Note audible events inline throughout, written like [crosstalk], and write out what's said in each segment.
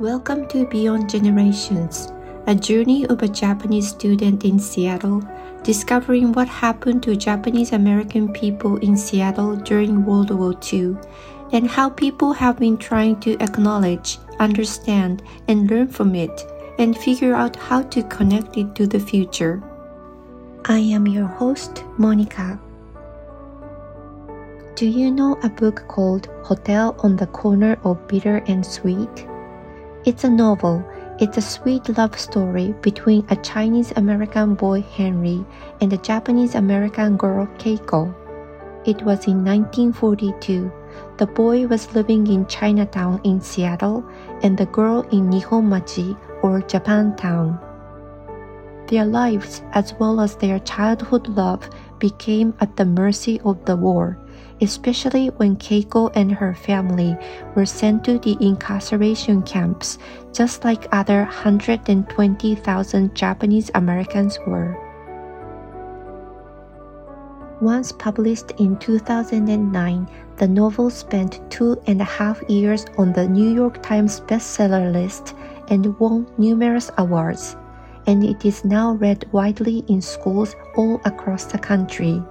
Welcome to Beyond Generations, a journey of a Japanese student in Seattle, discovering what happened to Japanese American people in Seattle during World War II, and how people have been trying to acknowledge, understand, and learn from it, and figure out how to connect it to the future. I am your host, Monica. Do you know a book called Hotel on the Corner of Bitter and Sweet? It's a novel. It's a sweet love story between a Chinese American boy Henry and a Japanese American girl Keiko. It was in 1942. The boy was living in Chinatown in Seattle and the girl in Nihonmachi or Japantown. Their lives as well as their childhood love became at the mercy of the war especially when Keiko and her family were sent to the incarceration camps, just like other 120,000 Japanese Americans were. Once published in 2009, the novel spent two and a half years on the New York Times bestseller list and won numerous awards, and it is now read widely in schools all across the country.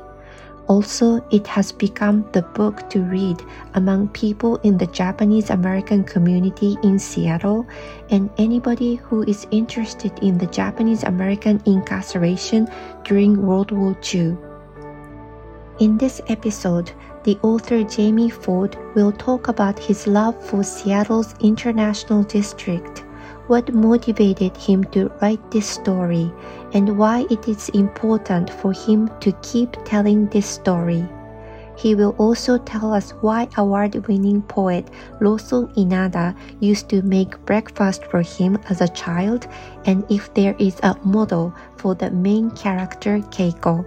Also, it has become the book to read among people in the Japanese American community in Seattle and anybody who is interested in the Japanese American incarceration during World War II. In this episode, the author Jamie Ford will talk about his love for Seattle's International District what motivated him to write this story and why it is important for him to keep telling this story. He will also tell us why award winning poet Lawson Inada used to make breakfast for him as a child and if there is a model for the main character Keiko.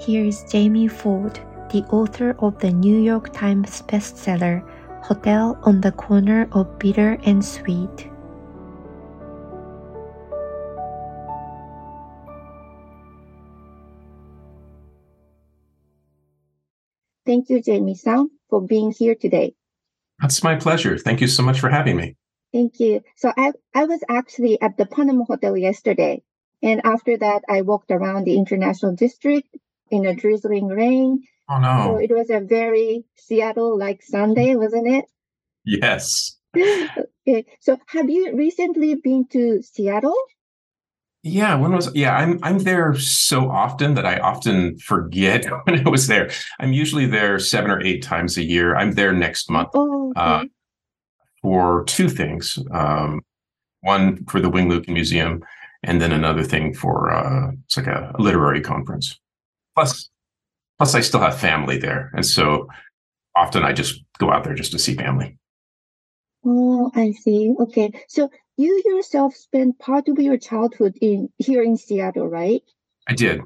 Here is Jamie Ford, the author of the New York Times bestseller hotel on the corner of bitter and sweet. Thank you, Jamie San, for being here today. That's my pleasure. Thank you so much for having me. Thank you. So I, I was actually at the Panama Hotel yesterday. And after that, I walked around the International District in a drizzling rain Oh no! So it was a very Seattle-like Sunday, wasn't it? Yes. [laughs] okay. So have you recently been to Seattle? Yeah, when was yeah, I'm I'm there so often that I often forget [laughs] when I was there. I'm usually there seven or eight times a year. I'm there next month oh, okay. uh, for two things. Um, one for the Wing Lucan Museum, and then another thing for uh, it's like a, a literary conference. Plus, Plus, I still have family there. And so often I just go out there just to see family. Oh, I see. Okay. So you yourself spent part of your childhood in here in Seattle, right? I did.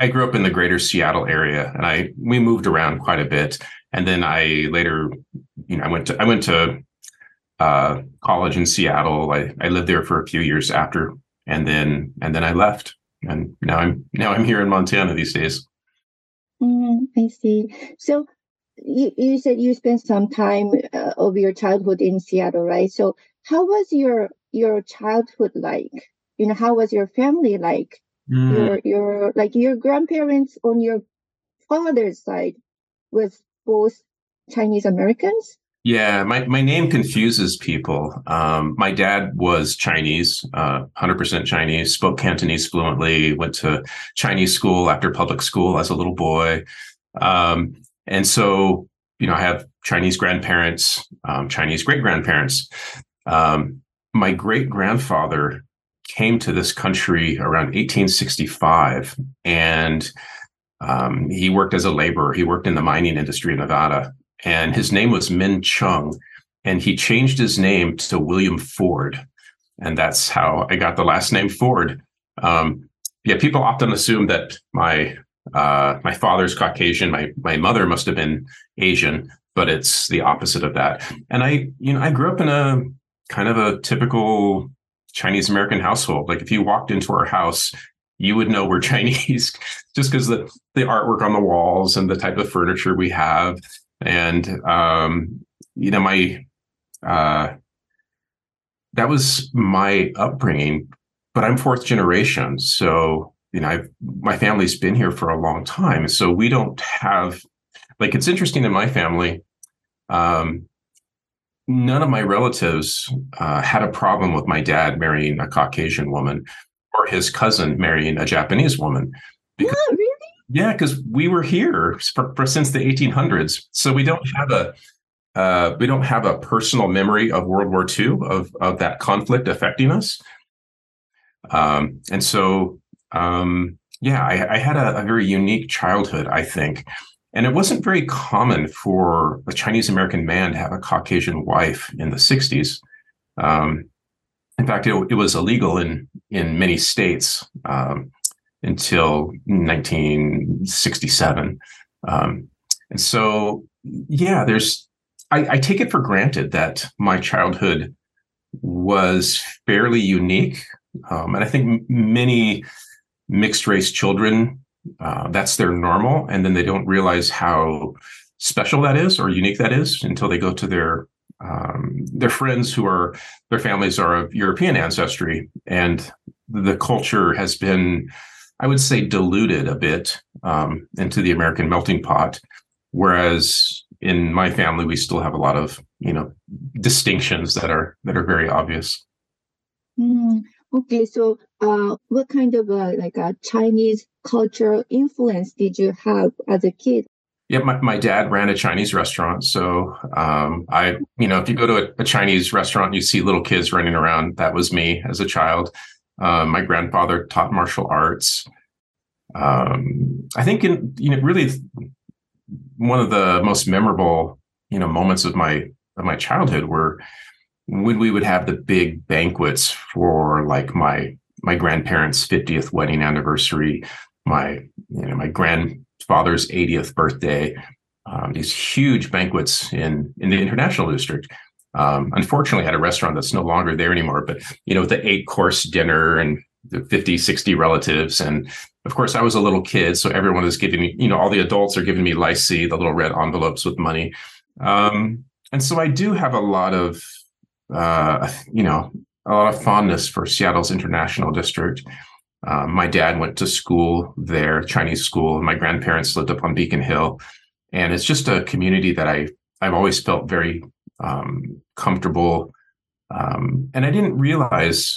I grew up in the greater Seattle area and I we moved around quite a bit. And then I later, you know, I went to I went to uh, college in Seattle. I, I lived there for a few years after and then and then I left. And now I'm now I'm here in Montana these days. Mm, I see. So you, you said you spent some time uh, of your childhood in Seattle, right? So how was your your childhood like? You know, how was your family like? Mm. Your your like your grandparents on your father's side was both Chinese Americans? Yeah, my, my name confuses people. Um, my dad was Chinese, uh, 100% Chinese, spoke Cantonese fluently, went to Chinese school after public school as a little boy. Um, and so, you know, I have Chinese grandparents, um, Chinese great grandparents. Um, my great grandfather came to this country around 1865 and um, he worked as a laborer. He worked in the mining industry in Nevada and his name was Min Chung, and he changed his name to William Ford, and that's how I got the last name Ford. Um, yeah, people often assume that my uh, my father's Caucasian, my my mother must have been Asian, but it's the opposite of that. And I, you know, I grew up in a kind of a typical Chinese American household. Like if you walked into our house, you would know we're [laughs] Chinese just because the the artwork on the walls and the type of furniture we have and um, you know my uh, that was my upbringing. But I'm fourth generation, so you know, I've, my family's been here for a long time, so we don't have like it's interesting in my family. Um, none of my relatives uh, had a problem with my dad marrying a Caucasian woman or his cousin marrying a Japanese woman. Because, yeah, really? Yeah, because we were here for, for, since the 1800s, so we don't have a uh, we don't have a personal memory of World War II of of that conflict affecting us. Um, and so, um, yeah, I, I had a, a very unique childhood, I think. And it wasn't very common for a Chinese American man to have a Caucasian wife in the 60s. Um, in fact, it, it, was illegal in in many states um, until 1967. Um, and so, yeah, there's I, I, take it for granted that my childhood was fairly unique, um, and I think many mixed race children uh, that's their normal, and then they don't realize how special that is or unique that is until they go to their um, their friends who are their families are of European ancestry, and the culture has been, I would say, diluted a bit um, into the American melting pot. Whereas in my family, we still have a lot of you know distinctions that are that are very obvious. Mm, okay, so uh, what kind of uh, like a Chinese cultural influence did you have as a kid? Yeah, my, my dad ran a Chinese restaurant. So um, I, you know, if you go to a, a, Chinese restaurant, you see little kids running around. That was me as a child. Um, my grandfather taught martial arts. Um, I think in you know really one of the most memorable you know moments of my of my childhood were when we would have the big banquets for like my my grandparents' 50th wedding anniversary, my you know my grandfather's 80th birthday, um, these huge banquets in in the international district. Um, unfortunately, I had a restaurant that's no longer there anymore, but you know the eight course dinner and the 50, 60 relatives. And of course, I was a little kid. So everyone is giving me, you know, all the adults are giving me lai see, the little red envelopes with money. Um, and so I do have a lot of, uh, you know, a lot of fondness for Seattle's International District. Um, my dad went to school there, Chinese school, and my grandparents lived up on Beacon Hill. And it's just a community that I I've always felt very um, comfortable. Um, and I didn't realize,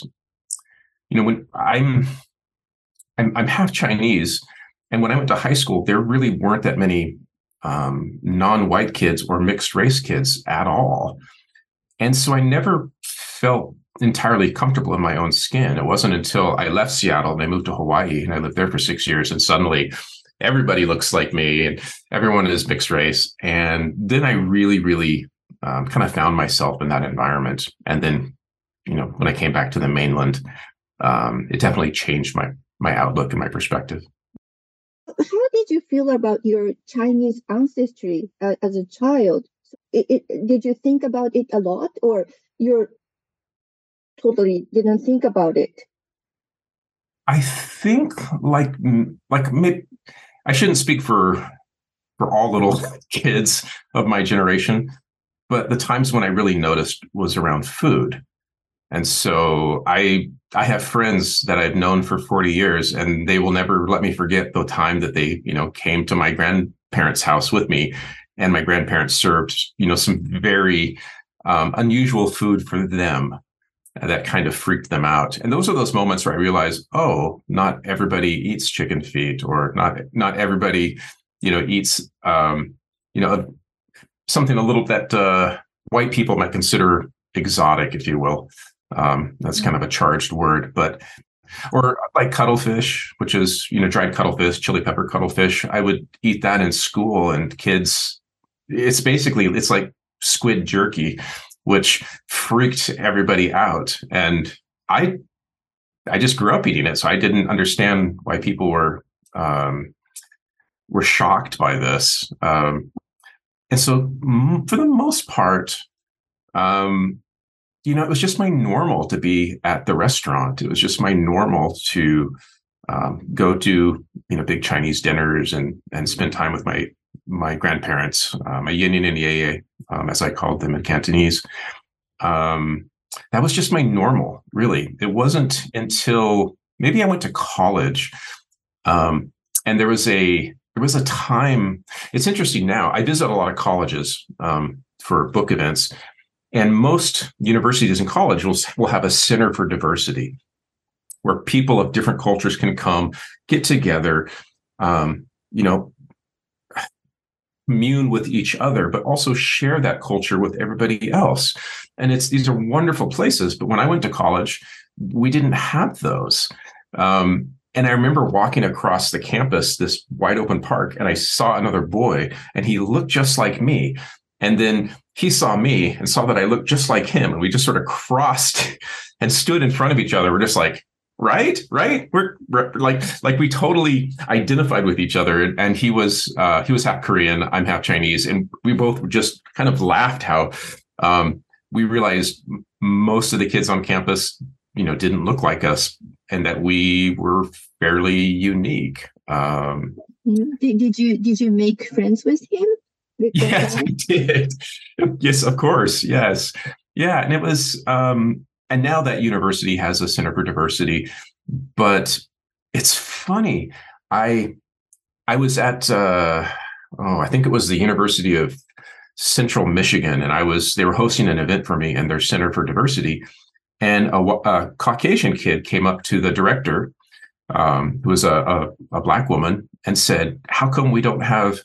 you know, when I'm, I'm I'm half Chinese, and when I went to high school, there really weren't that many um, non-white kids or mixed race kids at all. And so I never felt entirely comfortable in my own skin. It wasn't until I left Seattle and I moved to Hawaii and I lived there for six years and suddenly everybody looks like me and everyone is mixed race. And then I really, really um, kind of found myself in that environment. And then, you know, when I came back to the mainland, um, it definitely changed my my outlook and my perspective. How did you feel about your Chinese ancestry uh, as a child? It, it, did you think about it a lot, or your totally didn't think about it? I think like like maybe I shouldn't speak for for all little [laughs] kids of my generation, but the times when I really noticed was around food. And so I I have friends that I've known for 40 years and they will never let me forget the time that they, you know, came to my grandparents' house with me and my grandparents served, you know, some very um, unusual food for them that kind of freaked them out. And those are those moments where I realize, oh, not everybody eats chicken feet, or not not everybody, you know, eats, um, you know, something a little that uh, white people might consider exotic, if you will. Um, that's kind of a charged word, but or like cuttlefish, which is you know dried cuttlefish, chili pepper cuttlefish. I would eat that in school, and kids. It's basically it's like squid jerky which freaked everybody out. And I, I just grew up eating it, so I didn't understand why people were um, were shocked by this. Um, and so, for the most part, um, you know, it was just my normal to be at the restaurant. It was just my normal to um, go to you know big Chinese dinners and and spend time with my my grandparents, my yin and yeye, um, as I called them in Cantonese. Um, that was just my normal, really. It wasn't until maybe I went to college, um, and there was a there was a time. It's interesting now. I visit a lot of colleges um, for book events, and most universities and colleges will, will have a center for diversity, where people of different cultures can come get together. Um, you know, commune with each other, but also share that culture with everybody else. And it's these are wonderful places. But when I went to college, we didn't have those. Um, and I remember walking across the campus, this wide open park, and I saw another boy, and he looked just like me. And then he saw me and saw that I looked just like him. And we just sort of crossed [laughs] and stood in front of each other. We're just like, right? Right? We're, we're, like like we totally identified with each other. And, and he was uh he was half korean i'm half chinese. And we both just kind of laughed how um we realized most of the kids on campus you know didn't look like us and that we were fairly unique. Um did, did you did you make friends with him? [laughs] Yes i did. [laughs] Yes of course. Yes. Yeah and it was um and now that university has a center for diversity but it's funny. I i was at uh oh i think it was the university of central michigan and i was they were hosting an event for me and their center for diversity. And a, a caucasian kid came up to the director um, who was a, a, a black woman and said how come we don't have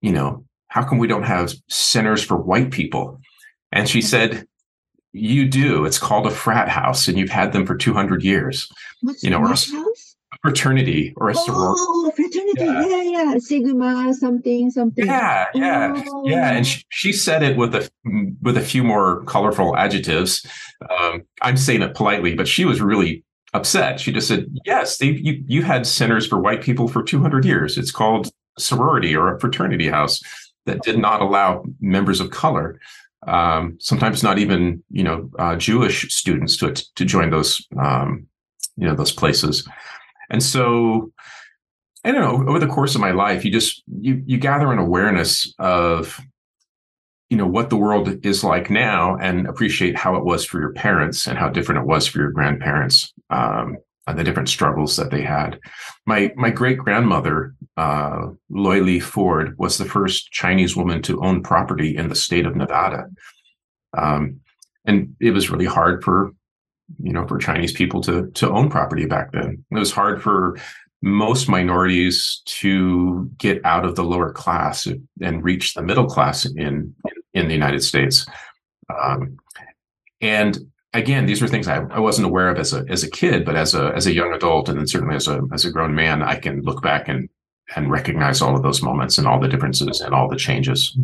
you know how come we don't have centers for white people? And she said you do. It's called a frat house, and you've had them for 200 years. What's you know, or a, house? fraternity or a sorority. Oh, fraternity. Yeah. yeah, yeah. Sigma, something, something. Yeah, yeah, oh. yeah. And she, she, said it with a with a few more colorful adjectives. Um, I'm saying it politely, but she was really upset. She just said, "Yes, they you you had centers for white people for 200 years. It's called sorority or a fraternity house that did not allow members of color." Um, sometimes not even you know uh, Jewish students to to join those um, you know those places, and so I don't know. Over the course of my life, you just you you gather an awareness of you know what the world is like now, and appreciate how it was for your parents and how different it was for your grandparents. Um, and the different struggles that they had. My my great grandmother, uh, Loy Lee Ford, was the first Chinese woman to own property in the state of Nevada, um, and it was really hard for you know for Chinese people to to own property back then. It was hard for most minorities to get out of the lower class and reach the middle class in in the United States. Um, and again, these were things I, I wasn't aware of as a as a kid, but as a as a young adult, and then certainly as a as a grown man, I can look back and and recognize all of those moments and all the differences and all the changes.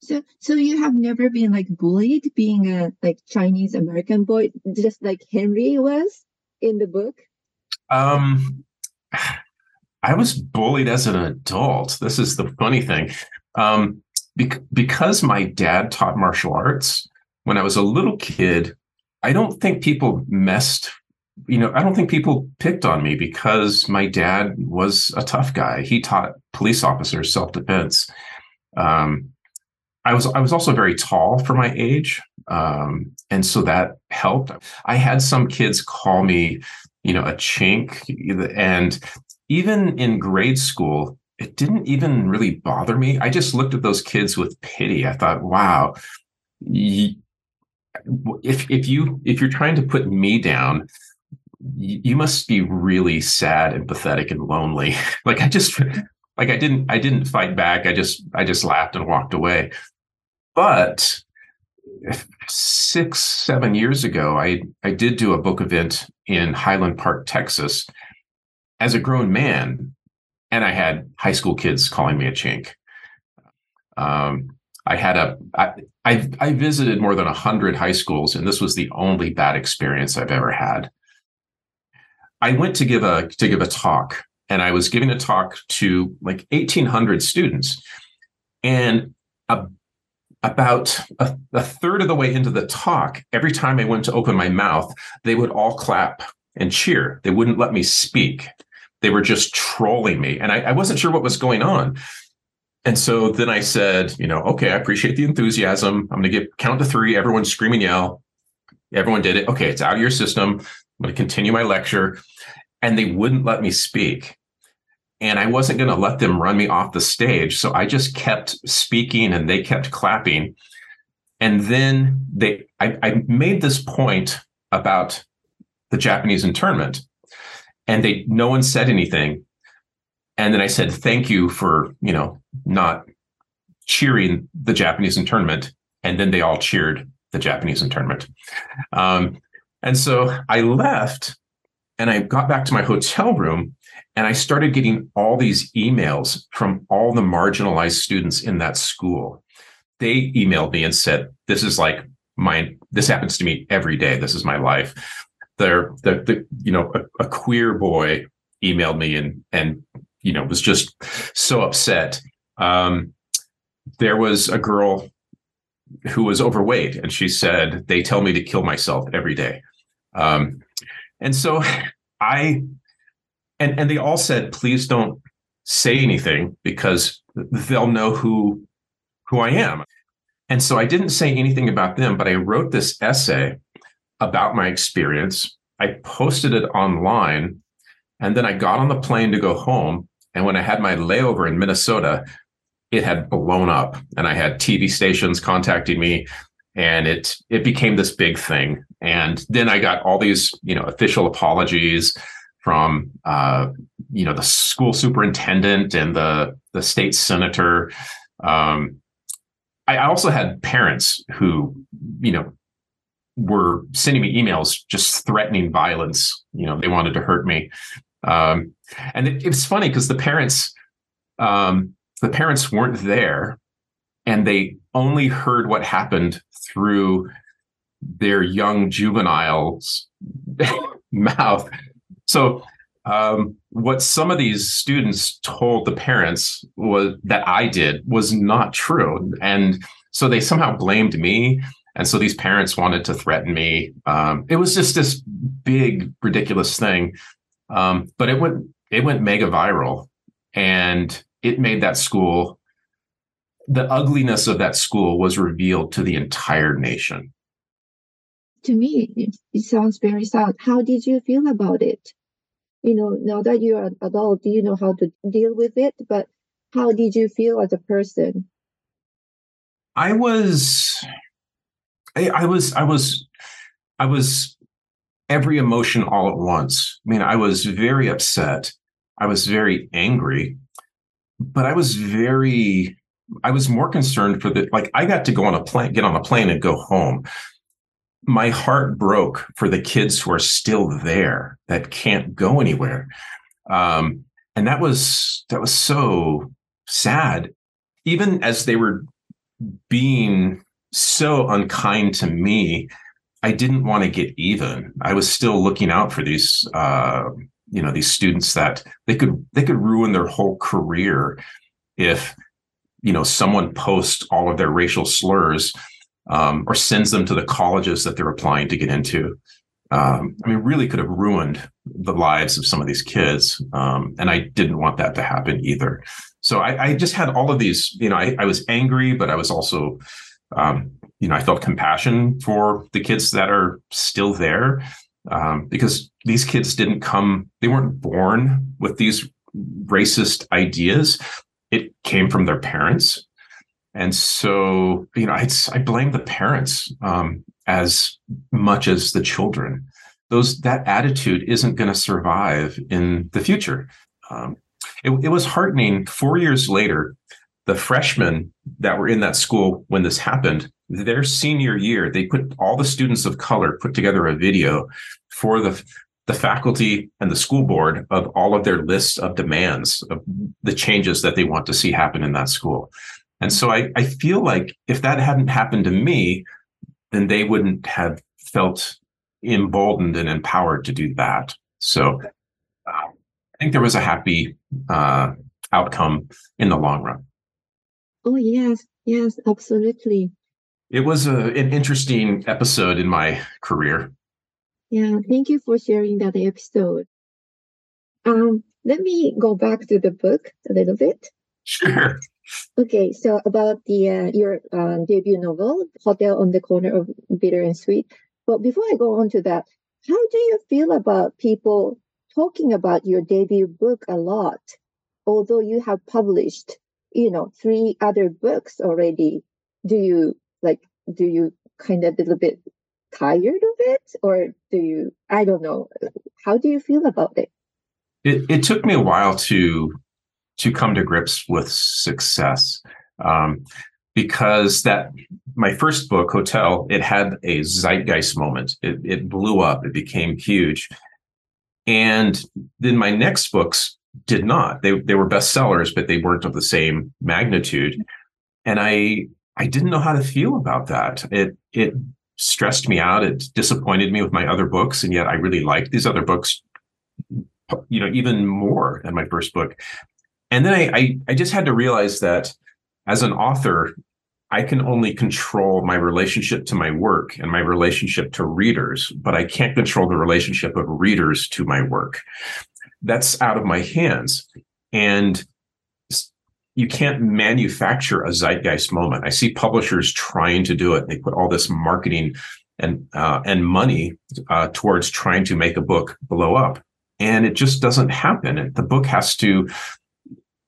So, so you have never been like bullied being a like Chinese American boy, just like Henry was in the book. Um, I was bullied as an adult. This is the funny thing. Um, bec- because my dad taught martial arts, when I was a little kid, I don't think people messed, you know, I don't think people picked on me because my dad was a tough guy. He taught police officers self defense. Um, I was I was also very tall for my age, um, and so that helped. I had some kids call me, you know, a chink, and even in grade school, it didn't even really bother me. I just looked at those kids with pity. I thought, wow, if if you if you're trying to put me down you must be really sad and pathetic and lonely. [laughs] Like i just like i didn't i didn't fight back. I just i just laughed and walked away. But six seven years ago i i did do a book event in highland park texas as a grown man and i had high school kids calling me a chink. Um, I had a I, I I visited more than hundred high schools, and this was the only bad experience I've ever had. I went to give a to give a talk, and I was giving a talk to like eighteen hundred students, and a, about a, a third of the way into the talk, every time I went to open my mouth, they would all clap and cheer. They wouldn't let me speak. They were just trolling me, and I, I wasn't sure what was going on. and so then I said, you know, okay, I appreciate the enthusiasm. I'm going to get count to three. Everyone scream and yell. Everyone did it. Okay, it's out of your system. I'm going to continue my lecture. And they wouldn't let me speak. And I wasn't going to let them run me off the stage. So I just kept speaking and they kept clapping. And then they, I, I made this point about the Japanese internment and they, no one said anything. And then I said, thank you for, you know, not cheering the Japanese internment. And then they all cheered the Japanese internment. Um, and so I left and I got back to my hotel room and I started getting all these emails from all the marginalized students in that school. They emailed me and said, This is like my, this happens to me every day. This is my life. They're, the, the you know, a, a queer boy emailed me and, and, you know, was just so upset. Um, there was a girl who was overweight and she said, They tell me to kill myself every day. Um, and so [laughs] I, and, and they all said, please don't say anything because they'll know who, who I am. And so I didn't say anything about them, but I wrote this essay about my experience. I posted it online and then I got on the plane to go home. And when I had my layover in Minnesota, it had blown up and I had TV stations contacting me and it it became this big thing. And then i got all these you know official apologies from uh, you know the school superintendent and the the state senator. Um, I also had parents who you know were sending me emails just threatening violence. You know they wanted to hurt me. Um, and it, it's funny because the parents um, the parents weren't there and they only heard what happened through their young juveniles [laughs] mouth. So um, what some of these students told the parents was that i did was not true. And so they somehow blamed me. And so these parents wanted to threaten me. Um, it was just this big ridiculous thing. Um, but it went it went mega viral. And it made that school the ugliness of that school was revealed to the entire nation. To me, it, it sounds very sad. How did you feel about it? You know, now that you're an adult, do you know how to deal with it? But how did you feel as a person? I was, I, I was, I was, I was every emotion all at once. I mean, I was very upset. I was very angry, but I was very I was more concerned for the like I got to go on a plane, get on a plane and go home. My heart broke for the kids who are still there that can't go anywhere. Um, and that was that was so sad. Even as they were being so unkind to me, I didn't want to get even. I was still looking out for these uh, you know, these students that they could they could ruin their whole career if you know someone posts all of their racial slurs um, or sends them to the colleges that they're applying to get into. Um, i mean really could have ruined the lives of some of these kids um, and i didn't want that to happen either. So I, I just had all of these you know I, I was angry but i was also um, you know i felt compassion for the kids that are still there um, because these kids didn't come they weren't born with these racist ideas it came from their parents. And so, you know, I, I blame the parents um, as much as the children. Those that attitude isn't going to survive in the future. Um, it, it was heartening. Four years later, the freshmen that were in that school when this happened, their senior year, they put all the students of color put together a video for the the faculty and the school board of all of their lists of demands of the changes that they want to see happen in that school. And so I, I feel like if that hadn't happened to me, then they wouldn't have felt emboldened and empowered to do that. So uh, I think there was a happy uh, outcome in the long run. Oh, yes, yes, absolutely. It was a, an interesting episode in my career. Yeah, thank you for sharing that episode. Um, let me go back to the book a little bit. Sure. Okay, so about the uh, your uh, debut novel, Hotel on the Corner of Bitter and Sweet. But before I go on to that, how do you feel about people talking about your debut book a lot, although you have published, you know, three other books already? Do you like? Do you kind of a little bit tired of it, or do you? I don't know. How do you feel about it? It, it took me a while to to come to grips with success. Um, because that my first book hotel it had a zeitgeist moment it, it blew up it became huge and then my next books did not they, they were bestsellers but they weren't of the same magnitude and i i didn't know how to feel about that it it stressed me out it disappointed me with my other books and yet i really liked these other books you know even more than my first book and then I, I, I just had to realize that as an author, I can only control my relationship to my work and my relationship to readers, but I can't control the relationship of readers to my work. That's out of my hands. And you can't manufacture a zeitgeist moment. I see publishers trying to do it. They put all this marketing and uh, and money uh, towards trying to make a book blow up, and it just doesn't happen. The book has to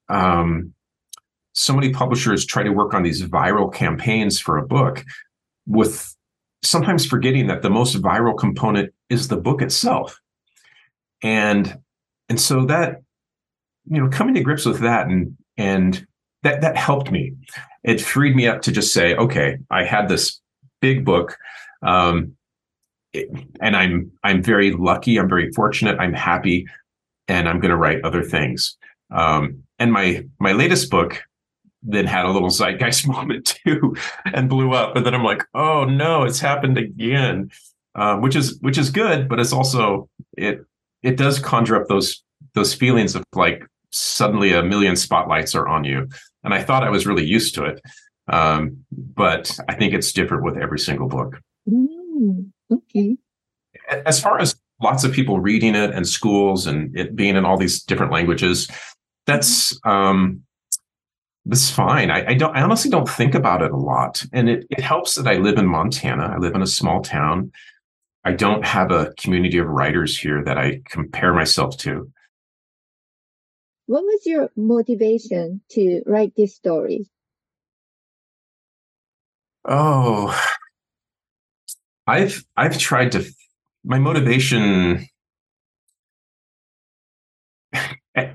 um, so many publishers try to work on these viral campaigns for a book with sometimes forgetting that the most viral component is the book itself and and so that you know coming to grips with that and and that that helped me it freed me up to just say okay i had this big book um, it, and i'm i'm very lucky i'm very fortunate i'm happy and i'm going to write other things um, and my my latest book then had a little zeitgeist [laughs] moment too and blew up. And then I'm like, oh no, it's happened again. Um, which is which is good, but it's also it it does conjure up those those feelings of like suddenly a million spotlights are on you. And I thought I was really used to it. Um, but I think it's different with every single book. Mm, okay. As far as lots of people reading it and schools and it being in all these different languages, that's um that's fine. I, I, don't I honestly don't think about it a lot. And it, it helps that I live in Montana. I live in a small town. I don't have a community of writers here that I compare myself to. What was your motivation to write this story? Oh, I've I've tried to my motivation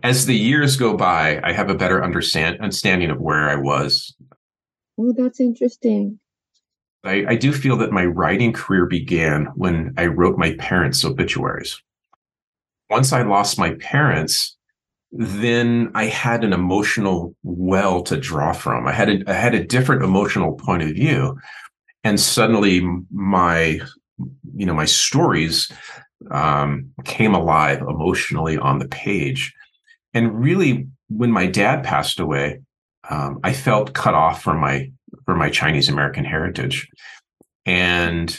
as the years go by, I have a better understand understanding of where I was. Oh, that's interesting. I, I do feel that my writing career began when I wrote my parents' obituaries. Once I lost my parents, then I had an emotional well to draw from. I had a, I had a different emotional point of view, and suddenly my, you know, my stories um, came alive emotionally on the page. And really, when my dad passed away, um, I felt cut off from my from my Chinese American heritage, and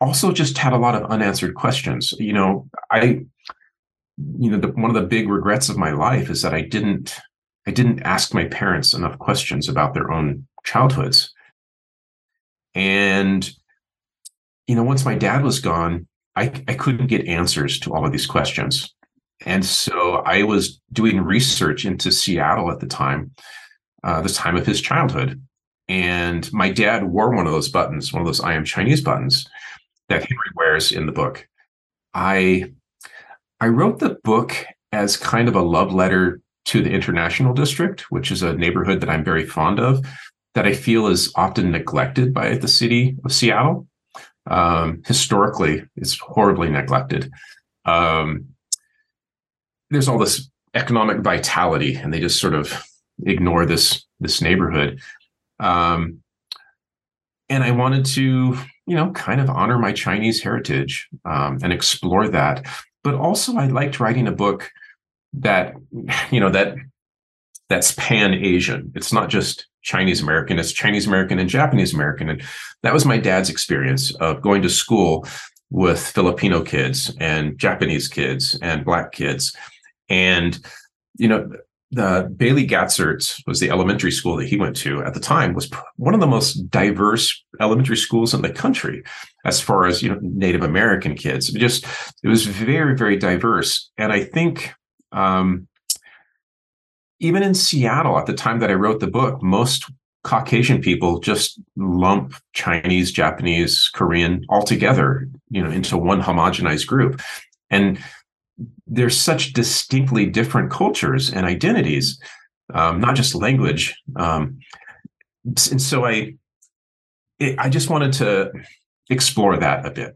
also just had a lot of unanswered questions. You know, I, you know, the, one of the big regrets of my life is that I didn't I didn't ask my parents enough questions about their own childhoods, and you know, once my dad was gone, I, I couldn't get answers to all of these questions. And so I was doing research into Seattle at the time, uh, the time of his childhood. And my dad wore one of those buttons, one of those I am Chinese buttons that Henry wears in the book. I I wrote the book as kind of a love letter to the International District, which is a neighborhood that I'm very fond of, that I feel is often neglected by the city of Seattle. Um, historically, it's horribly neglected. Um, there's all this economic vitality and they just sort of ignore this this neighborhood um, and i wanted to you know kind of honor my chinese heritage um, and explore that but also i liked writing a book that you know that that's pan asian it's not just chinese american it's chinese american and japanese american. And that was my dad's experience of going to school with filipino kids and japanese kids and black kids. And, you know, the Bailey Gatzert was the elementary school that he went to at the time was one of the most diverse elementary schools in the country as far as you know Native American kids. It just it was very very diverse, and I think um, even in Seattle at the time that I wrote the book, most Caucasian people just lump Chinese, Japanese, Korean all together, you know, into one homogenized group, and there's such distinctly different cultures and identities, um, not just language. Um, and so I, it, I just wanted to explore that a bit.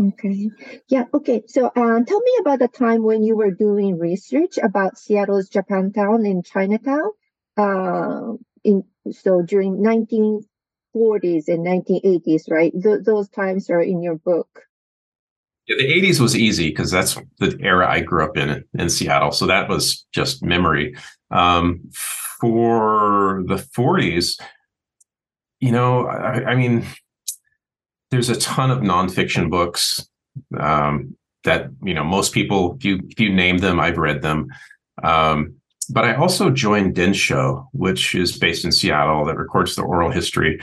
Okay. Yeah. Okay. So, um, tell me about the time when you were doing research about Seattle's Japantown and Chinatown. Uh, in so during 1940s and 1980s, right? Th- those times are in your book. Yeah, the 80s was easy because that's the era I grew up in in Seattle. So that was just memory. Um, for the 40s, you know, I, I, mean, there's a ton of nonfiction books um, that you know most people, if you if you name them, I've read them. Um, but I also joined Densho, which is based in Seattle, that records the oral history.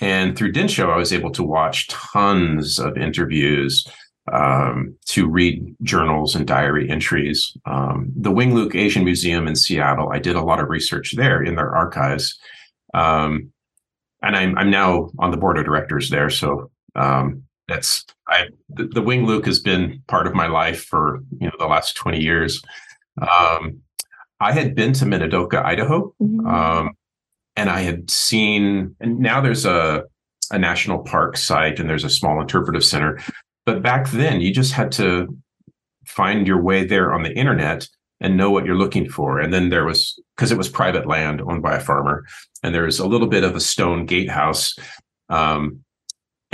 And through Densho, I was able to watch tons of interviews um, to read journals and diary entries. Um, the Wing Luke Asian Museum in Seattle, I did a lot of research there in their archives. Um, and I'm, I'm now on the board of directors there. So um, that's I the, the, Wing Luke has been part of my life for you know the last 20 years. Um, I had been to Minidoka, Idaho, mm-hmm. Um, and I had seen, and now there's a a national park site and there's a small interpretive center but back then, you just had to find your way there on the internet and know what you're looking for. And then there was, because it was private land owned by a farmer, and there's a little bit of a stone gatehouse. Um,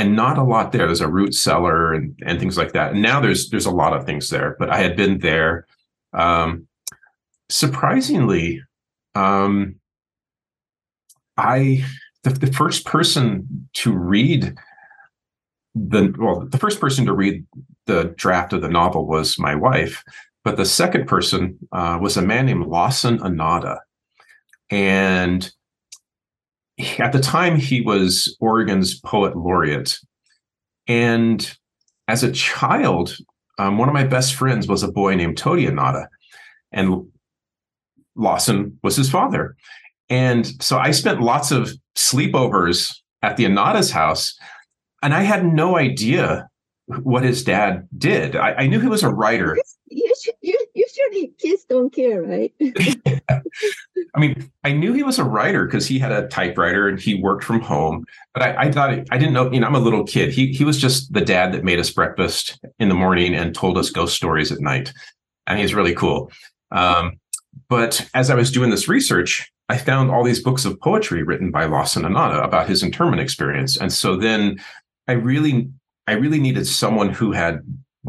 and not a lot there. There's a root cellar and, and things like that. And now there's there's a lot of things there, but I had been there. Um, surprisingly, um, I the, the first person to read the well, the first person to read the draft of the novel was my wife, but the second person uh, was a man named Lawson Inada, and he, at the time he was Oregon's poet laureate, and as a child, um, one of my best friends was a boy named Tody Inada, and Lawson was his father. And so I spent lots of sleepovers at the Inada's house and I had no idea what his dad did. I, I knew he was a writer. usually kids don't care, right? [laughs] [laughs] I mean, I knew he was a writer because he had a typewriter and he worked from home. But I, I thought I didn't know. You know, I'm a little kid. He he was just the dad that made us breakfast in the morning and told us ghost stories at night, and he's really cool. Um, but as I was doing this research, I found all these books of poetry written by Lawson Inada about his internment experience, and so then I really, I really needed someone who had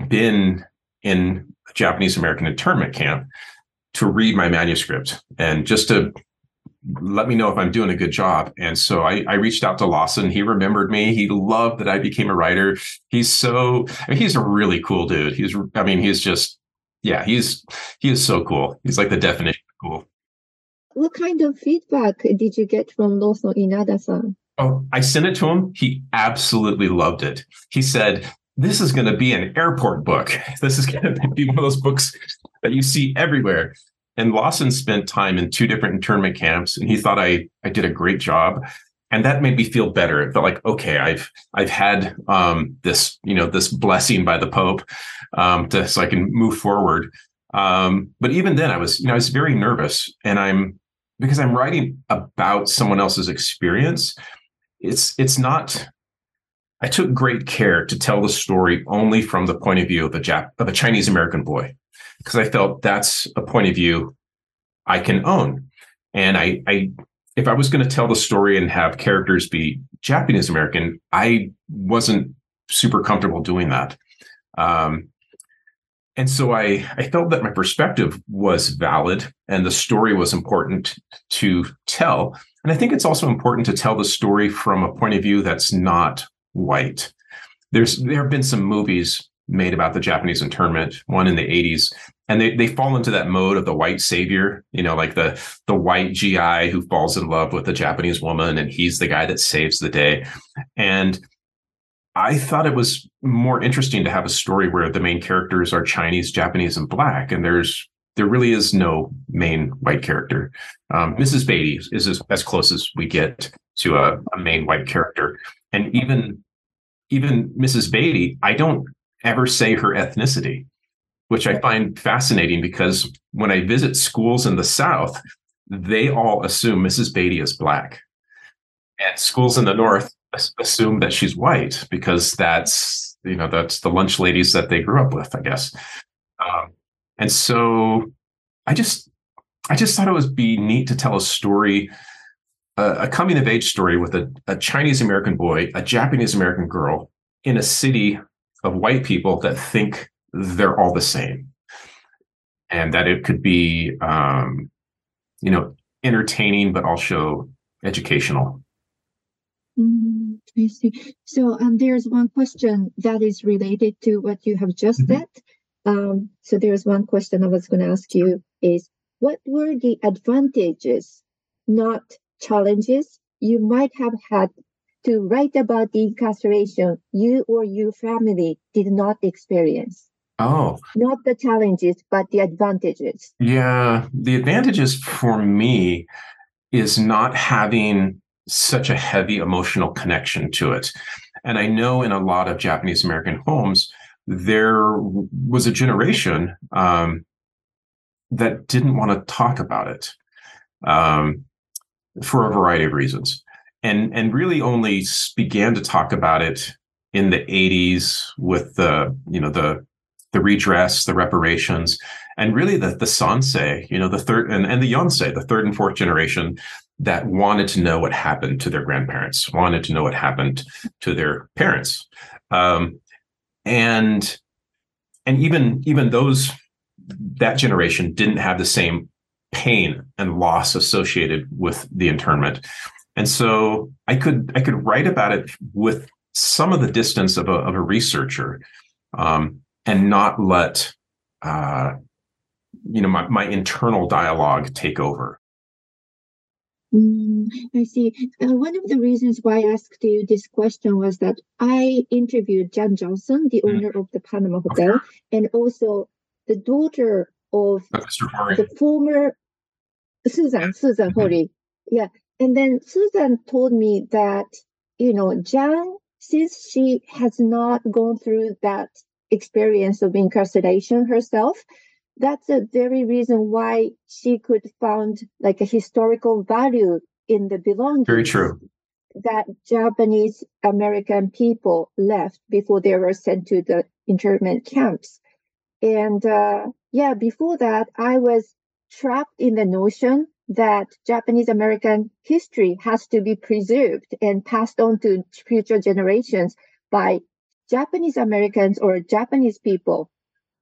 been in Japanese American internment camp to read my manuscript and just to let me know if I'm doing a good job. And so I, I, reached out to Lawson. He remembered me. He loved that I became a writer. He's so I mean, he's a really cool dude. He's I mean, he's just yeah, he's he is so cool. He's like the definition of cool. What kind of feedback did you get from Lawson Inada-san? Oh, I sent it to him. He absolutely loved it. He said, This is going to be an airport book. This is going [laughs] to be one of those books that you see everywhere. And Lawson spent time in two different internment camps, and he thought I, I did a great job. And that made me feel better. It felt like, okay, I've I've had um, this, you know, this blessing by the Pope, um, to so I can move forward. Um, but even then, I was, you know, I was very nervous, and I'm because I'm writing about someone else's experience it's it's not I took great care to tell the story only from the point of view of a Jap- of a Chinese American boy because I felt that's a point of view I can own. And I, I if I was going to tell the story and have characters be Japanese American, I wasn't super comfortable doing that. Um, and so I, I felt that my perspective was valid and the story was important to tell. And I think it's also important to tell the story from a point of view that's not white. There's there have been some movies made about the Japanese internment, one in the 80s, and they, they fall into that mode of the white savior you know like the the white gi who falls in love with a japanese woman and he's the guy that saves the day and i thought it was more interesting to have a story where the main characters are chinese japanese and black and there's there really is no main white character um, mrs beatty is as, as close as we get to a, a main white character and even even mrs beatty i don't ever say her ethnicity which I find fascinating because when I visit schools in the South, they all assume Mrs. Beatty is black. And schools in the North assume that she's white because that's, you know, that's the lunch ladies that they grew up with, I guess. Um, and so I just, I just thought it would be neat to tell a story, uh, a coming of age story with a, a Chinese American boy, a Japanese American girl in a city of white people that think they're all the same. And that it could be um, you know entertaining but also educational. Mm, i see. So um, there's one question that is related to what you have just mm-hmm. said um, so there's one question i was going to ask you is what were the advantages not challenges you might have had to write about the incarceration you or your family did not experience Oh. Not the challenges, but the advantages. Yeah. The advantages for me is not having such a heavy emotional connection to it. And I know in a lot of Japanese American homes, there was a generation um, that didn't want to talk about it um, for a variety of reasons. And, and really only began to talk about it in the 80s with the you know the the redress, the reparations, and really the the Sansei, you know, the third and, and the Yonsei, the third and fourth generation that wanted to know what happened to their grandparents, wanted to know what happened to their parents. Um, and and even even those that generation didn't have the same pain and loss associated with the internment. And so I could I could write about it with some of the distance of a, of a researcher. Um, and not let uh, you know my, my internal dialogue take over mm, i see uh, one of the reasons why i asked you this question was that i interviewed jan johnson the mm. owner of the panama hotel okay. and also the daughter of the former susan susan mm-hmm. Hori. yeah and then susan told me that you know jan since she has not gone through that experience of incarceration herself that's a very reason why she could found like a historical value in the belongings very true that japanese american people left before they were sent to the internment camps and uh, yeah before that i was trapped in the notion that japanese american history has to be preserved and passed on to future generations by Japanese Americans or Japanese people.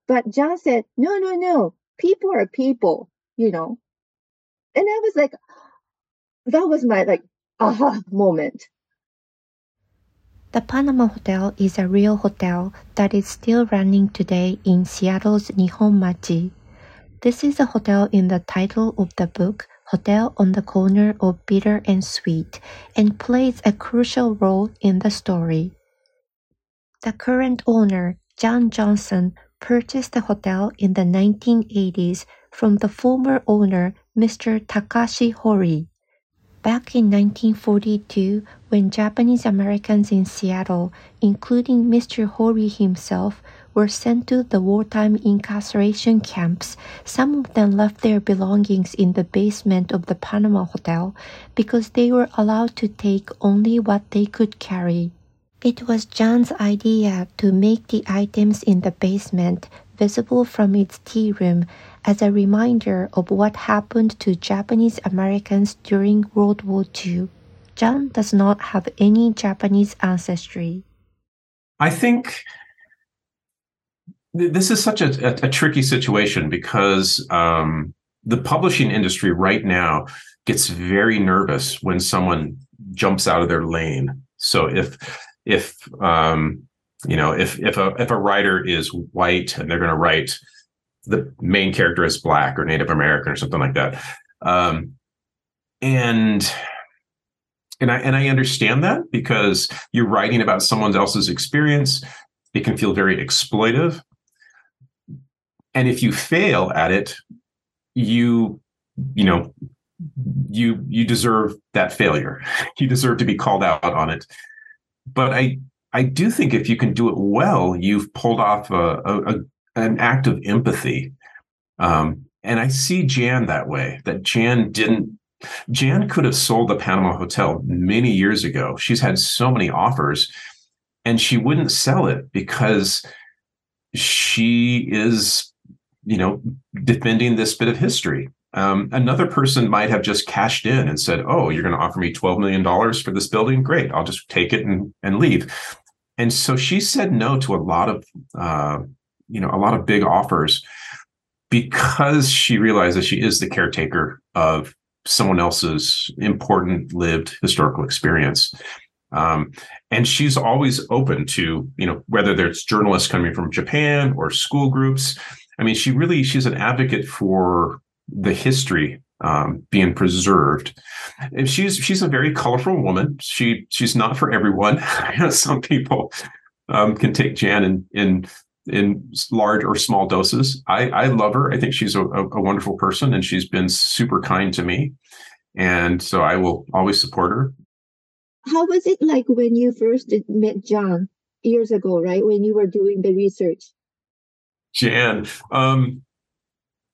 But Jan said, no, no, no, people are people, you know. And I was like, that was my like aha moment. The Panama Hotel is a real hotel that is still running today in Seattle's Nihonmachi. This is a hotel in the title of the book, Hotel on the Corner of Bitter and Sweet, and plays a crucial role in the story. The current owner, Jan Johnson, purchased the hotel in the 1980s from the former owner, Mr. Takashi Hori. Back in 1942, when Japanese Americans in Seattle, including Mr. Hori himself, were sent to the wartime incarceration camps, some of them left their belongings in the basement of the Panama Hotel because they were allowed to take only what they could carry. It was Jan's idea to make the items in the basement visible from its tea room as a reminder of what happened to Japanese Americans during World War II. Jan does not have any Japanese ancestry. I think this is such a, a, a tricky situation because um, the publishing industry right now gets very nervous when someone jumps out of their lane. So if if um, you know if if a if a writer is white and they're going to write the main character is black or Native American or something like that. Um, and and I and I understand that because you're writing about someone else's experience. It can feel very exploitive. And if you fail at it, you you know you you deserve that failure. [laughs] You deserve to be called out on it. But I I do think if you can do it well, you've pulled off a, a, a an act of empathy. Um, and I see Jan that way. That Jan didn't. Jan could have sold the Panama Hotel many years ago. She's had so many offers, and she wouldn't sell it because she is, you know, defending this bit of history. Um, another person might have just cashed in and said, "Oh, you're going to offer me twelve million dollars for this building? Great, I'll just take it and and leave." And so she said no to a lot of, uh, you know, a lot of big offers because she realizes she is the caretaker of someone else's important lived historical experience. Um, and she's always open to, you know, whether there's journalists coming from Japan or school groups. I mean, she really she's an advocate for the history um, being preserved. And she's she's a very colorful woman. She she's not for everyone. [laughs] Some people um, can take Jan in in in large or small doses. I I love her. I think she's a, a wonderful person, and she's been super kind to me. And so I will always support her. How was it like when you first met Jan years ago, right? When you were doing the research? Jan, um,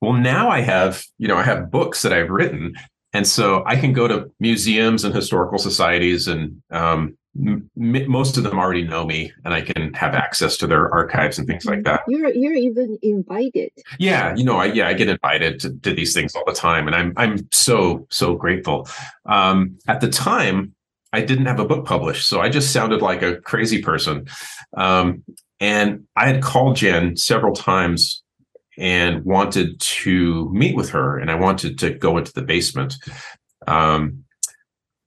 well, now I have, you know, I have books that I've written. And so I can go to museums and historical societies, and um, m- most of them already know me, and I can have access to their archives and things like that. You're you're even invited. Yeah, you know, I yeah, I get invited to, to these things all the time, and I'm I'm so so grateful. Um, at the time, I didn't have a book published, so I just sounded like a crazy person. Um, and I had called Jan several times and wanted to meet with her and I wanted to go into the basement. Um,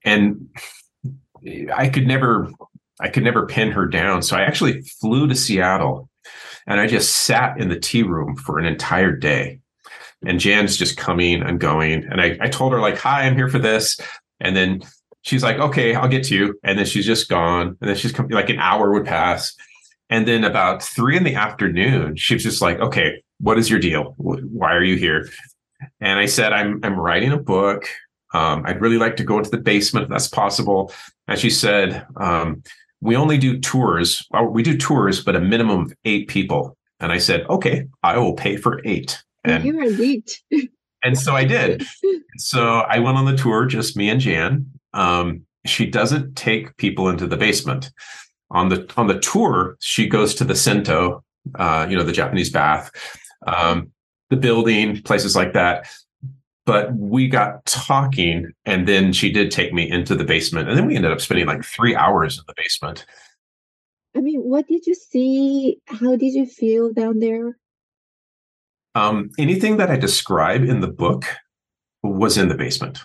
and I could never I could never pin her down. So I actually flew to Seattle and I just sat in the tea room for an entire day. And Jan's just coming and going. And I, I told her, like, hi, I'm here for this. And then she's like, okay, I'll get to you. And then she's just gone. And then she's coming like an hour would pass. And then about three in the afternoon, she was just like, okay, what is your deal? Why are you here? And I said, I'm, I'm writing a book. Um, I'd really like to go into the basement if that's possible. And she said, um, we only do tours. Well, we do tours, but a minimum of eight people. And I said, okay, I will pay for eight. And you're elite. and so I did. So I went on the tour, just me and Jan. Um, she doesn't take people into the basement on the on the tour she goes to the sento uh, you know the japanese bath um, the building places like that. But we got talking and then she did take me into the basement and then we ended up spending like three hours in the basement. I mean what did you see? How did you feel down there? Um, anything that i describe in the book was in the basement.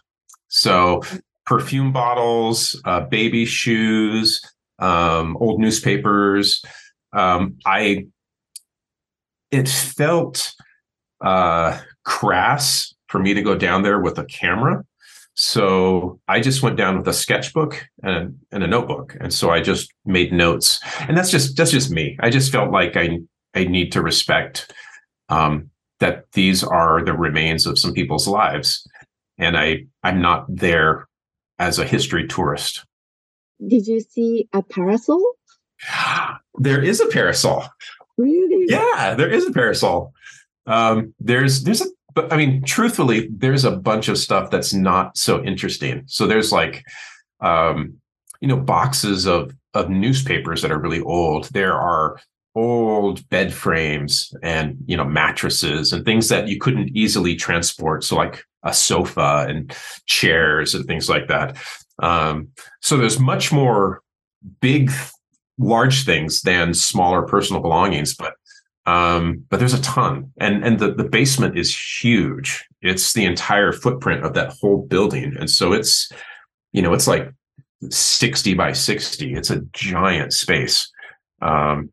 So perfume bottles uh, baby shoes um, old newspapers. Um, I it felt uh, crass for me to go down there with a camera. So I just went down with a sketchbook and, and a notebook. And so I just made notes. And that's just that's just me. I just felt like I I need to respect um, that these are the remains of some people's lives. And I I'm not there as a history tourist. Did you see a parasol? There is a parasol. Really? Yeah, there is a parasol. Um, there's there's a but I mean, truthfully, there's a bunch of stuff that's not so interesting. So there's like um, you know, boxes of of newspapers that are really old. There are old bed frames and you know mattresses and things that you couldn't easily transport so like a sofa and chairs and things like that um, so there's much more big, large things than smaller personal belongings, but um, but there's a ton, and and the the basement is huge. It's the entire footprint of that whole building, and so it's you know it's like 60 by 60. It's a giant space, um,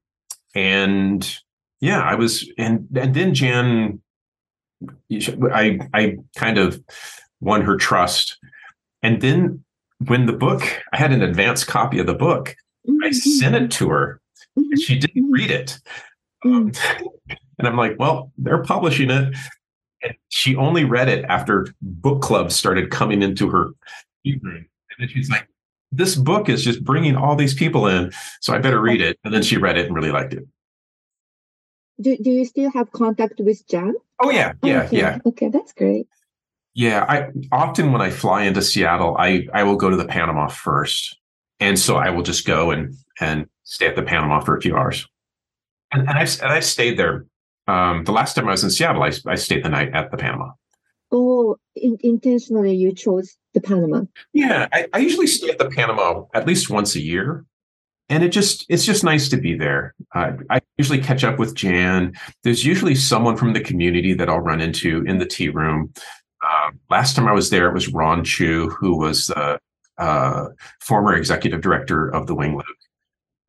and yeah, I was, and and then Jan, I I kind of won her trust, and then when the book, I had an advanced copy of the book. I sent it to her, and she didn't mm-hmm. read it. Um, [laughs] and I'm like, well, they're publishing it. And she only read it after book clubs started coming into her And then she's like, this book is just bringing all these people in. So I better read it. And then she read it and really liked it. Do, do you still have contact with Jan? Oh, yeah. Yeah. Okay. Yeah. Okay. That's great. Yeah. I often when I fly into Seattle, I, I will go to the Panama first. And so I will just go and, and stay at the Panama for a few hours. And, and, I, and I stayed there. Um, the last time I was in Seattle, I, I stayed the night at the Panama. Oh, in, intentionally you chose the Panama. Yeah, I, I usually stay at the Panama at least once a year, and it just it's just nice to be there. Uh, I usually catch up with Jan. There's usually someone from the community that I'll run into in the tea room. Uh, last time I was there, it was Ron Chew, who was the uh, former executive director of the Wing Luke.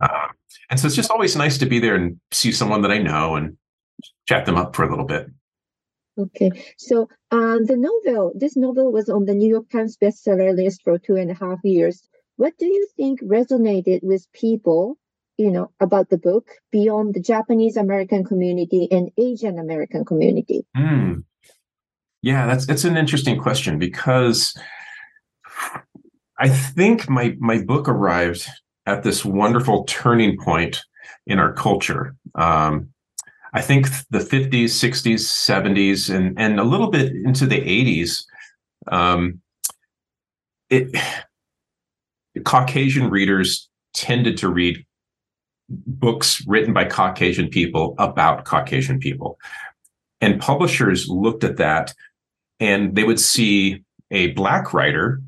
Uh, and so it's just always nice to be there and see someone that I know and chat them up for a little bit. Okay, so uh, the novel, this novel was on the New York Times bestseller list for two and a half years. What do you think resonated with people, you know, about the book beyond the Japanese American community and Asian American community? Mm. Yeah, that's it's an interesting question because I think my my book arrived at this wonderful turning point in our culture. Um, I think the 50s, 60s, 70s, and and a little bit into the 80s, um, it [sighs] Caucasian readers tended to read books written by Caucasian people about Caucasian people, and publishers looked at that, and they would see a black writer,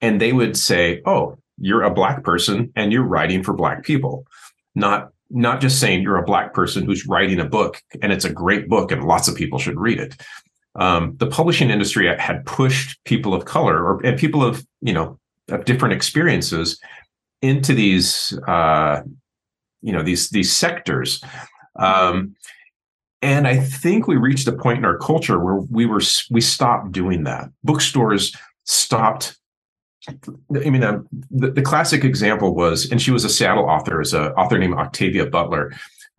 and they would say, "Oh, you're a black person, and you're writing for black people." Not not just saying you're a black person who's writing a book and it's a great book and lots of people should read it. Um, the publishing industry had pushed people of color or and people of you know of different experiences into these uh, you know these these sectors. Um, and I think we reached a point in our culture where we were we stopped doing that. Bookstores stopped I mean, um, the, the, classic example was, and she was a Seattle author, is an author named Octavia Butler,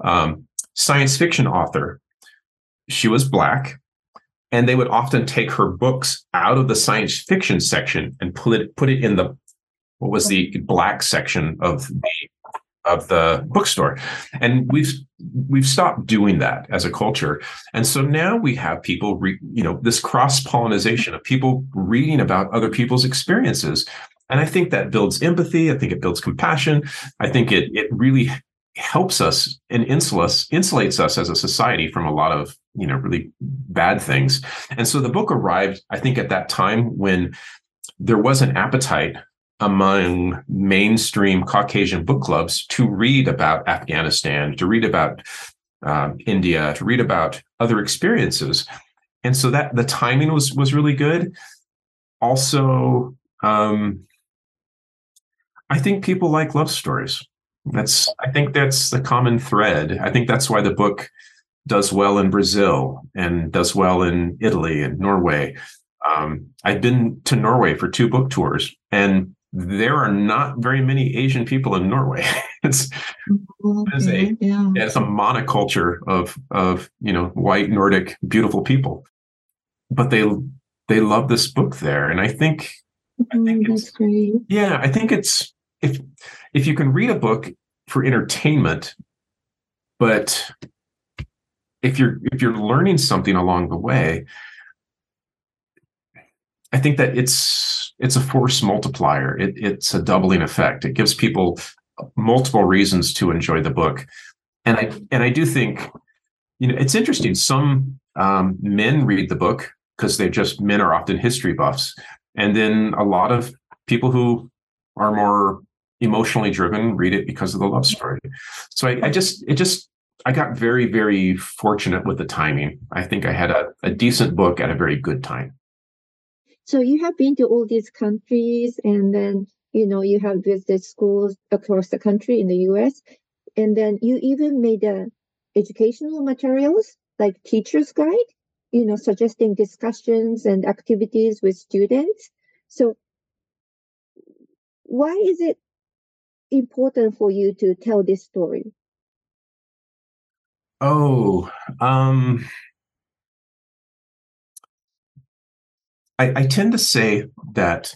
um, science fiction author. She was black, and they would often take her books out of the science fiction section and put it put it in the what was the black section of the of the bookstore. And we've we've stopped doing that as a culture. And so now we have people re, you know this cross pollination of people reading about other people's experiences. And i think that builds empathy. I think it builds compassion. I think it it really helps us and insulates insulates us as a society from a lot of you know really bad things. And so the book arrived i think at that time when there was an appetite among mainstream Caucasian book clubs to read about Afghanistan, to read about um, India, to read about other experiences, and so that the timing was was really good. Also, um, I think people like love stories. That's I think that's the common thread. I think that's why the book does well in Brazil and does well in Italy and Norway. Um, I've been to Norway for two book tours, and there are not very many Asian people in Norway. [laughs] it's, okay, it's a yeah. it's a monoculture of of you know white Nordic beautiful people, but they they love this book there, and I think I think mm, that's great. Yeah, I think it's if if you can read a book for entertainment, but if you're if you're learning something along the way, I think that it's it's a force multiplier. It, it's a doubling effect. It gives people multiple reasons to enjoy the book, and I and I do think, you know, it's interesting. Some um, men read the book because they just men are often history buffs, and then a lot of people who are more emotionally driven read it because of the love story. So I, I just it just I got very very fortunate with the timing. I think I had a, a decent book at a very good time. So you have been to all these countries and then, you know, you have visited schools across the country in the US. And then you even made a educational materials like teacher's guide, you know, suggesting discussions and activities with students. So why is it important for you to tell this story? Oh, um, I, I tend to say that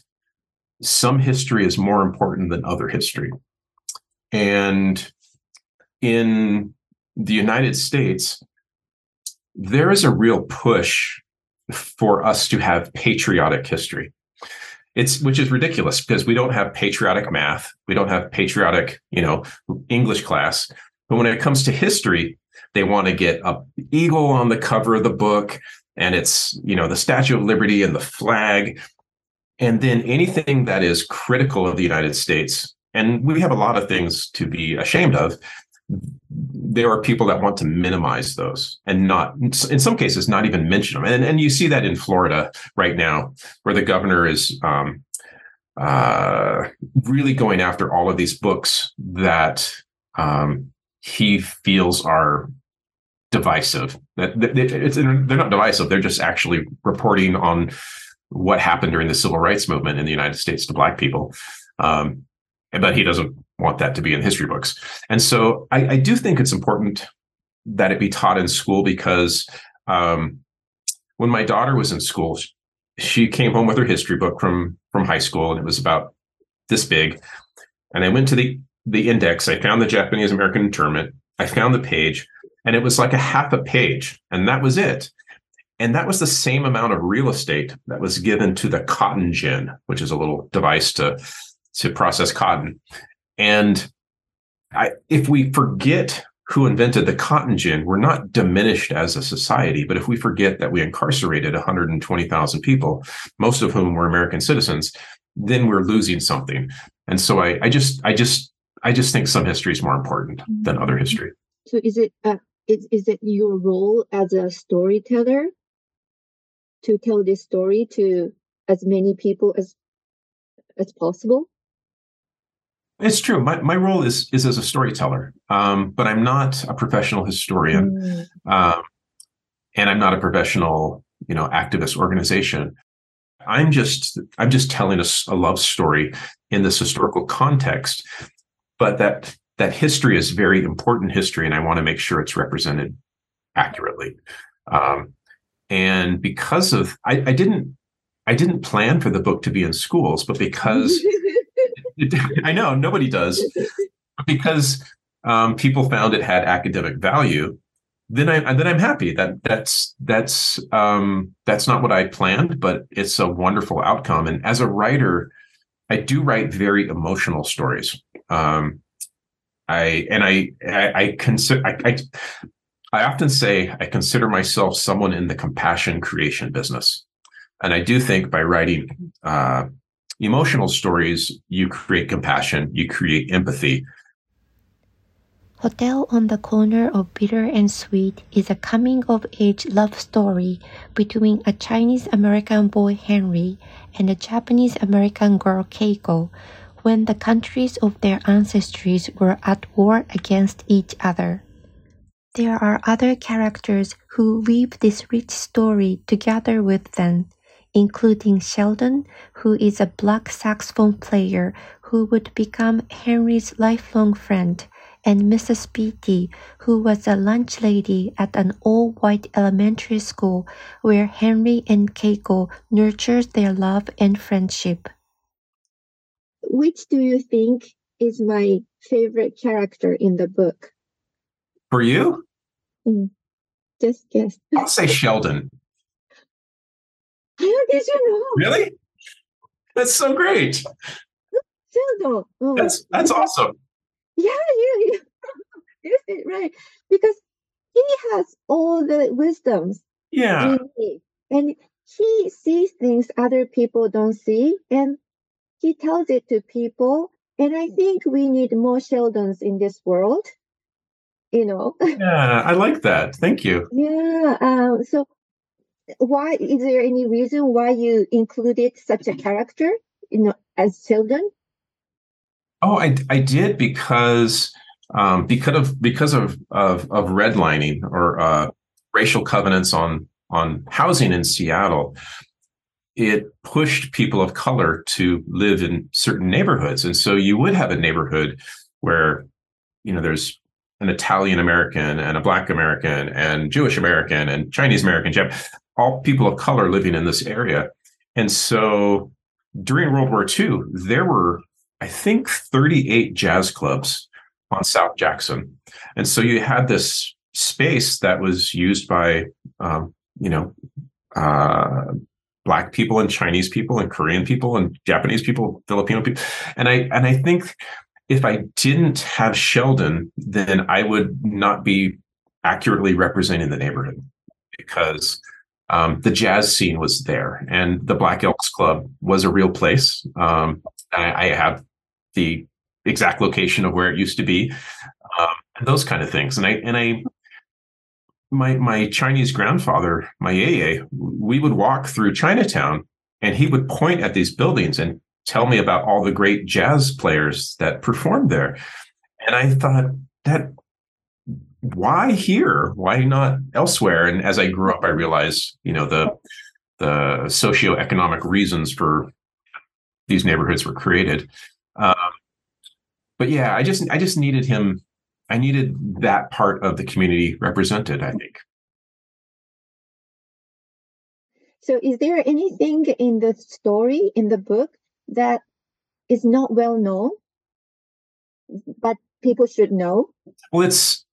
some history is more important than other history. And in the United States, there is a real push for us to have patriotic history. It's which is ridiculous because we don't have patriotic math, we don't have patriotic, you know, English class. But when it comes to history, they want to get a eagle on the cover of the book and it's, you know, the Statue of Liberty and the flag. And then anything that is critical of the United States and we have a lot of things to be ashamed of there are people that want to minimize those and not in some cases not even mention them. And, and you see that in florida right now where the governor is um, uh, really going after all of these books that um, he feels are divisive they're not divisive they're just actually reporting on what happened during the civil rights movement in the united states to black people um, but he doesn't want that to be in history books. And so I, I do think it's important that it be taught in school because um, when my daughter was in school, she came home with her history book from from high school, and it was about this big. And I went to the the index. I found the Japanese American internment. I found the page, and it was like a half a page, and that was it. And that was the same amount of real estate that was given to the cotton gin, which is a little device to to process cotton. And I, if we forget who invented the cotton gin, we're not diminished as a society. But if we forget that we incarcerated 120,000 people, most of whom were American citizens, then we're losing something. And so I, I just, I just, I just think some history is more important than other history. So is it, uh, is, is it your role as a storyteller to tell this story to as many people as as possible? It's true. My my role is is as a storyteller, um, but I'm not a professional historian, mm. um, and I'm not a professional, you know, activist organization. I'm just I'm just telling a, a love story in this historical context, but that that history is very important history, and I want to make sure it's represented accurately. Um, and because of I, I didn't I didn't plan for the book to be in schools, but because [laughs] I know nobody does because um, people found it had academic value. Then I then I'm happy that that's that's um, that's not what I planned, but it's a wonderful outcome. And as a writer, I do write very emotional stories. Um, I and I I, I consider I, I I often say I consider myself someone in the compassion creation business, and I do think by writing uh, emotional stories, you create compassion, you create empathy. Hotel on the Corner of Bitter and Sweet is a coming of age love story between a Chinese American boy Henry and a Japanese American girl Keiko when the countries of their ancestries were at war against each other. There are other characters who weave this rich story together with them, including Sheldon, who is a black saxophone player who would become Henry's lifelong friend, and Mrs. Beatty, who was a lunch lady at an all-white elementary school where Henry and Keiko nurtured their love and friendship. Which do you think is my favorite character in the book? For you? Mm, just guess. [laughs] I'll say Sheldon. How did you know? Really? That's so great. Sheldon. Oh. That's that's awesome. Yeah, yeah, yeah. [laughs] right. Because he has all the wisdoms. Yeah. And he sees things other people don't see and he tells it to people. And I think we need more Sheldons in this world. You know. [laughs] Yeah, I like that. Thank you. Yeah. Um, so why is there any reason why you included such a character you know as Sheldon? Oh, I I did because um, because of because of of, of redlining or uh, racial covenants on on housing in Seattle, it pushed people of color to live in certain neighborhoods, and so you would have a neighborhood where you know there's an Italian American and a Black American and Jewish American and Chinese American, all people of color living in this area, and so during World War II, there were I think 38 jazz clubs on South Jackson. And so you had this space that was used by, um, you know, uh, black people and Chinese people and Korean people and Japanese people, Filipino people. And I, and I think if I didn't have Sheldon, then I would not be accurately representing the neighborhood because um, the jazz scene was there and the Black Elks Club was a real place. Um, I, I, have the exact location of where it used to be, um, and those kind of things. And I and I, my my Chinese grandfather, my yeye, we would walk through Chinatown, and he would point at these buildings and tell me about all the great jazz players that performed there. And I thought that why here? Why not elsewhere? And as I grew up, I realized, you know, the the socioeconomic reasons for these neighborhoods were created. Um, but yeah, I just I just needed him. I needed that part of the community represented. I think. So, is there anything in the story in the book that is not well known, but people should know? Well, it's.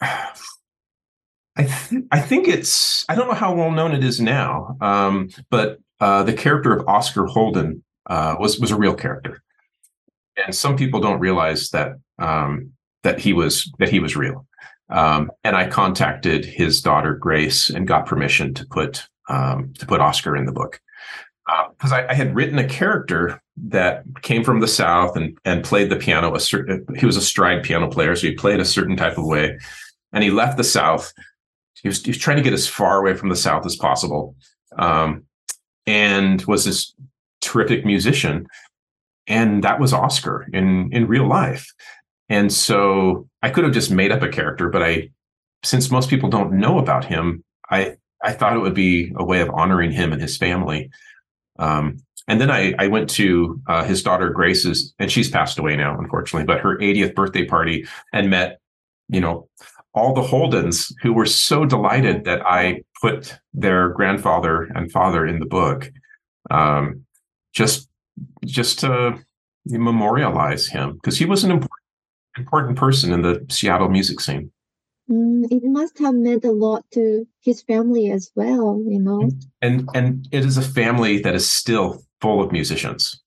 I th- I think it's I don't know how well known it is now, um, but uh, the character of Oscar Holden uh, was was a real character and some people don't realize that um, that he was that he was real. Um, and I contacted his daughter Grace and got permission to put um, to put Oscar in the book because uh, I, I, had written a character that came from the South and and played the piano. A certain he was a stride piano player, so he played a certain type of way, and he left the South. He was, he was trying to get as far away from the South as possible, um, and was this terrific musician and that was Oscar in in real life. And so I could have just made up a character, but I, since most people don't know about him, I I thought it would be a way of honoring him and his family. Um, and then I, I went to uh, his daughter Grace's, and she's passed away now, unfortunately, but her 80th birthday party and met, you know, all the Holdens who were so delighted that I put their grandfather and father in the book. Um, just just to memorialize him because he was an important, person in the Seattle music scene. Mm, it must have meant a lot to his family as well, you know. And and it is a family that is still full of musicians.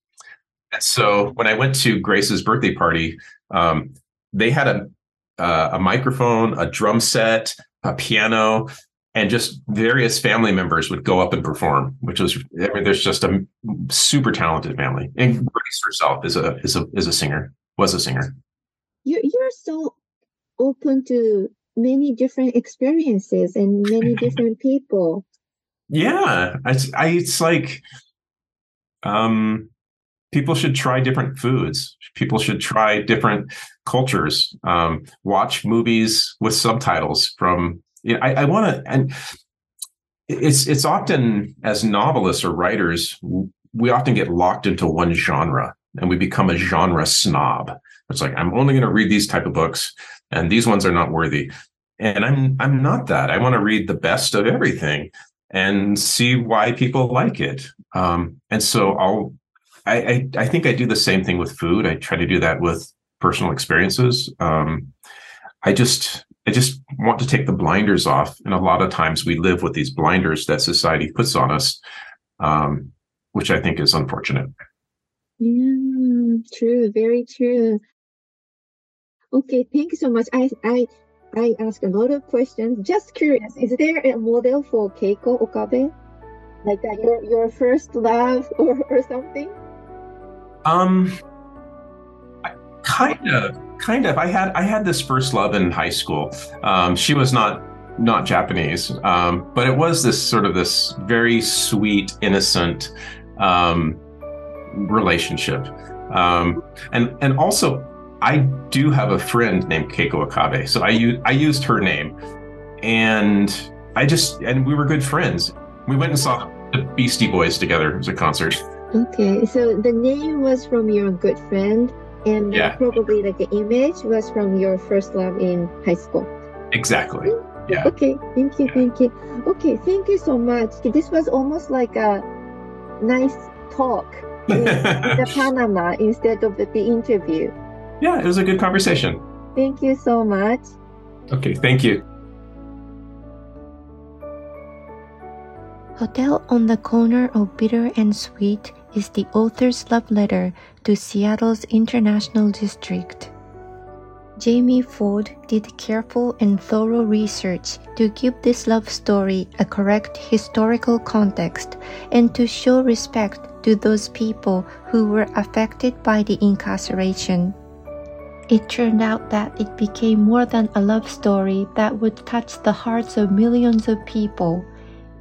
And so when I went to Grace's birthday party, um, they had a uh, a microphone, a drum set, a piano, and just various family members would go up and perform, which was I mean, there's just a super talented family. And Grace herself is a is a is a singer, was a singer. You're you're so open to many different experiences and many different people. Yeah, it's I, it's like um people should try different foods. People should try different cultures. Um, watch movies with subtitles from you know, I, I want to, and it's it's often as novelists or writers, we often get locked into one genre and we become a genre snob. It's like I'm only going to read these type of books, and these ones are not worthy. And I'm I'm not that. I want to read the best of everything and see why people like it. Um, and so I'll I, I, I think I do the same thing with food. I try to do that with personal experiences. Um, I just I just want to take the blinders off. And a lot of times we live with these blinders that society puts on us, um, which I think is unfortunate. Yeah, true, very true. Okay, thank you so much. I I I asked a lot of questions. Just curious, is there a model for Keiko Okabe? Like that your your first love [laughs] or, or something? Um kind of kind of i had i had this first love in high school um, she was not not japanese um, but it was this sort of this very sweet innocent um, relationship um, and and also I do have a friend named Keiko Okabe. So I used I used her name, and I just and we were good friends. We went and saw the Beastie Boys together as a concert. Okay, so the name was from your good friend, and Yeah. probably like the image was from your first love in high school. Exactly. Yeah. Okay, thank you, Yeah. thank you. Okay, thank you so much. This was almost like a nice talk in the Panama instead of the, the interview. yeah, it was a good conversation. Thank you so much. Okay, thank you. Hotel on the Corner of Bitter and Sweet is the author's love letter to Seattle's International District. Jamie Ford did careful and thorough research to give this love story a correct historical context and to show respect to those people who were affected by the incarceration. It turned out that it became more than a love story that would touch the hearts of millions of people.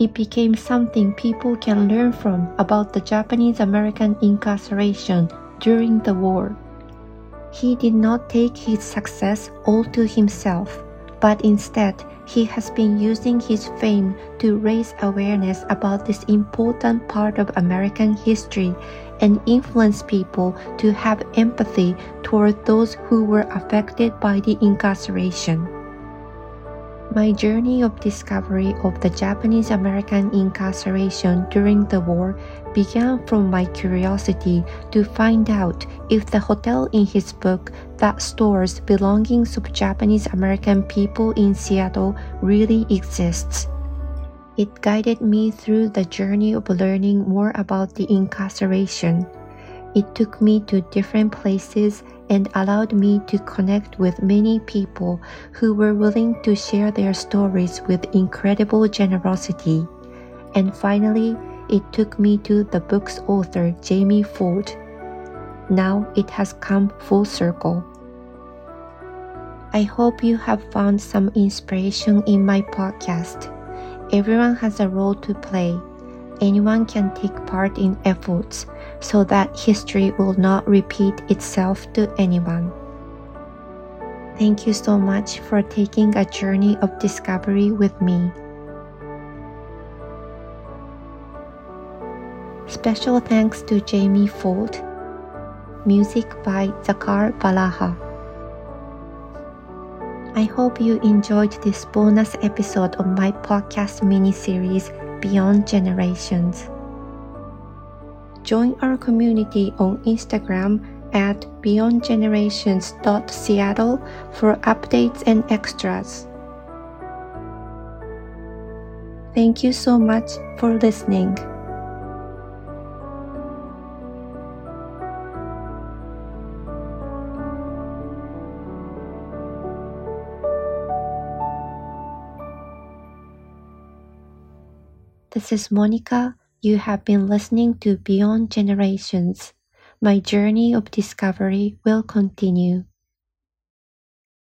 It became something people can learn from about the Japanese American incarceration during the war. He did not take his success all to himself, but instead, he has been using his fame to raise awareness about this important part of American history and influence people to have empathy toward those who were affected by the incarceration. My journey of discovery of the Japanese American incarceration during the war began from my curiosity to find out if the hotel in his book that stores belongings of Japanese American people in Seattle really exists. It guided me through the journey of learning more about the incarceration. It took me to different places and allowed me to connect with many people who were willing to share their stories with incredible generosity. And finally, it took me to the book's author, Jamie Ford. Now it has come full circle. I hope you have found some inspiration in my podcast. Everyone has a role to play. Anyone can take part in efforts so that history will not repeat itself to anyone. Thank you so much for taking a journey of discovery with me. Special thanks to Jamie Ford. Music by Zakhar Valaha. I hope you enjoyed this bonus episode of my podcast mini series Beyond Generations. Join our community on Instagram at beyondgenerations.seattle for updates and extras. Thank you so much for listening. This is Monica. You have been listening to Beyond Generations. My journey of discovery will continue.